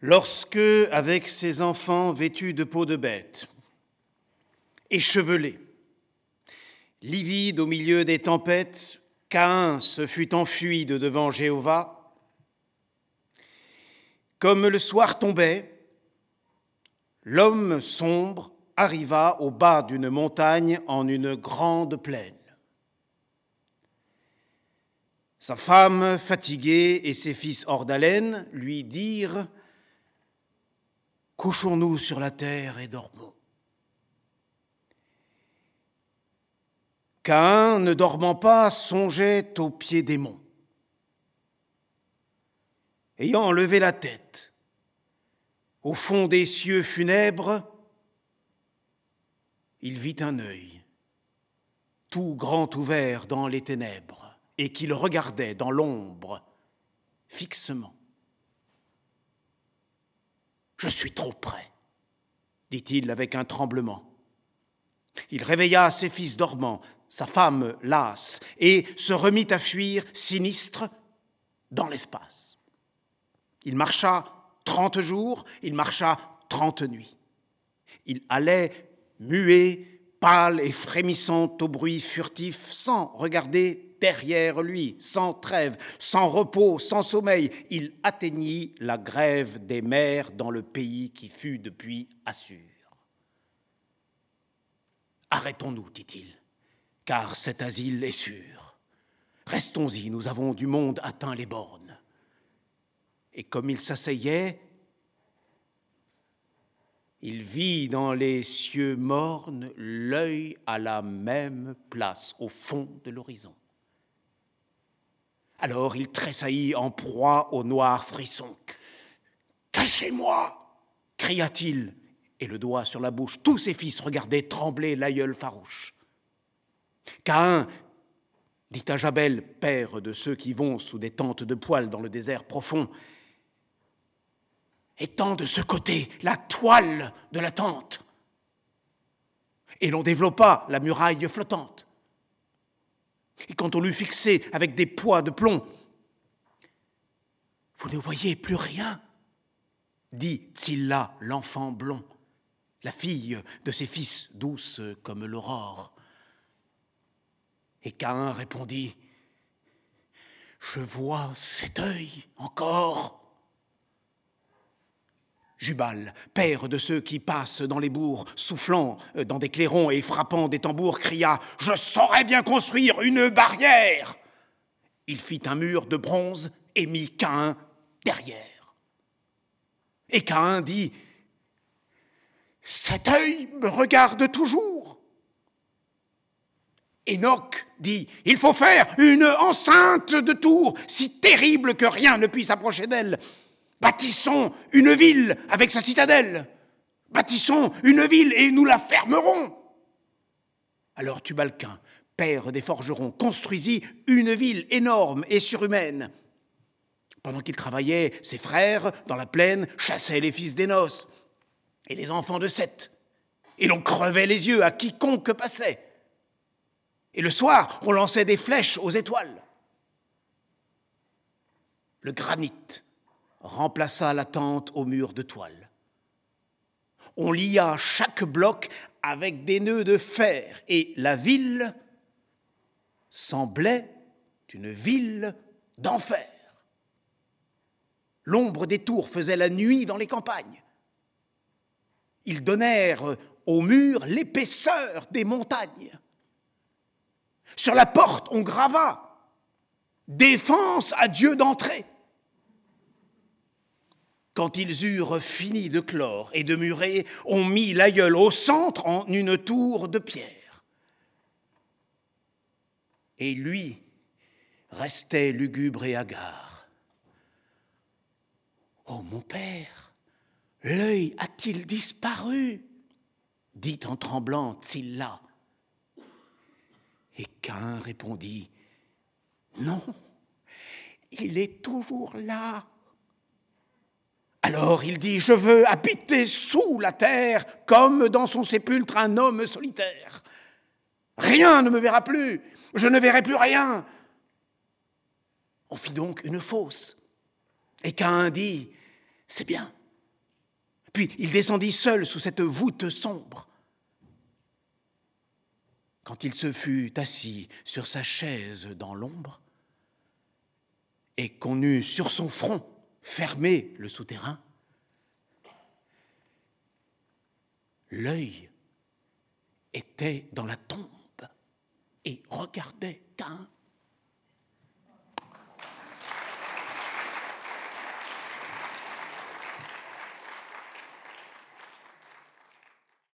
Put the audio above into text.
Lorsque, avec ses enfants vêtus de peau de bête, échevelés, livide au milieu des tempêtes, Caïn se fut enfui de devant Jéhovah, comme le soir tombait, l'homme sombre arriva au bas d'une montagne en une grande plaine. Sa femme, fatiguée, et ses fils hors d'haleine lui dirent Couchons-nous sur la terre et dormons. Caïn, ne dormant pas, songeait au pied des monts. Ayant levé la tête, au fond des cieux funèbres, il vit un œil, tout grand ouvert dans les ténèbres, et qui le regardait dans l'ombre, fixement. Je suis trop près, dit-il avec un tremblement. Il réveilla ses fils dormants, sa femme lasse, et se remit à fuir sinistre dans l'espace. Il marcha trente jours, il marcha trente nuits. Il allait muet, pâle et frémissant au bruit furtif, sans regarder derrière lui, sans trêve, sans repos, sans sommeil, il atteignit la grève des mers dans le pays qui fut depuis Assur. Arrêtons-nous, dit-il, car cet asile est sûr. Restons-y, nous avons du monde atteint les bornes. Et comme il s'asseyait, il vit dans les cieux mornes l'œil à la même place, au fond de l'horizon. Alors il tressaillit en proie au noir frisson. Cachez-moi cria-t-il, et le doigt sur la bouche. Tous ses fils regardaient trembler l'aïeul farouche. Caïn dit à Jabel, père de ceux qui vont sous des tentes de poils dans le désert profond, étend de ce côté la toile de la tente. Et l'on développa la muraille flottante. Et quand on l'eut fixé avec des poids de plomb, vous ne voyez plus rien, dit Tsilla, l'enfant blond, la fille de ses fils douce comme l'aurore. Et Caïn répondit, Je vois cet œil encore. Jubal, père de ceux qui passent dans les bourgs, soufflant dans des clairons et frappant des tambours, cria Je saurais bien construire une barrière Il fit un mur de bronze et mit Caïn derrière. Et Caïn dit Cet œil me regarde toujours. Enoch dit Il faut faire une enceinte de tours si terrible que rien ne puisse approcher d'elle. Bâtissons une ville avec sa citadelle. Bâtissons une ville et nous la fermerons. Alors Tubalquin, père des forgerons, construisit une ville énorme et surhumaine. Pendant qu'il travaillait, ses frères, dans la plaine, chassaient les fils d'Énos et les enfants de Seth. Et l'on crevait les yeux à quiconque passait. Et le soir, on lançait des flèches aux étoiles. Le granit remplaça la tente au mur de toile. On lia chaque bloc avec des nœuds de fer et la ville semblait une ville d'enfer. L'ombre des tours faisait la nuit dans les campagnes. Ils donnèrent au mur l'épaisseur des montagnes. Sur la porte, on grava Défense à Dieu d'entrer. Quand ils eurent fini de clore et de murer, on mit l'aïeul au centre en une tour de pierre. Et lui restait lugubre et hagard. Oh mon père, l'œil a-t-il disparu? dit en tremblant Tsilla. Et Cain répondit Non, il est toujours là alors il dit, je veux habiter sous la terre comme dans son sépulcre un homme solitaire. Rien ne me verra plus, je ne verrai plus rien. On fit donc une fosse. Et Caïn dit, c'est bien. Puis il descendit seul sous cette voûte sombre. Quand il se fut assis sur sa chaise dans l'ombre, et qu'on eut sur son front fermer le souterrain. L'œil était dans la tombe et regardait Caïn.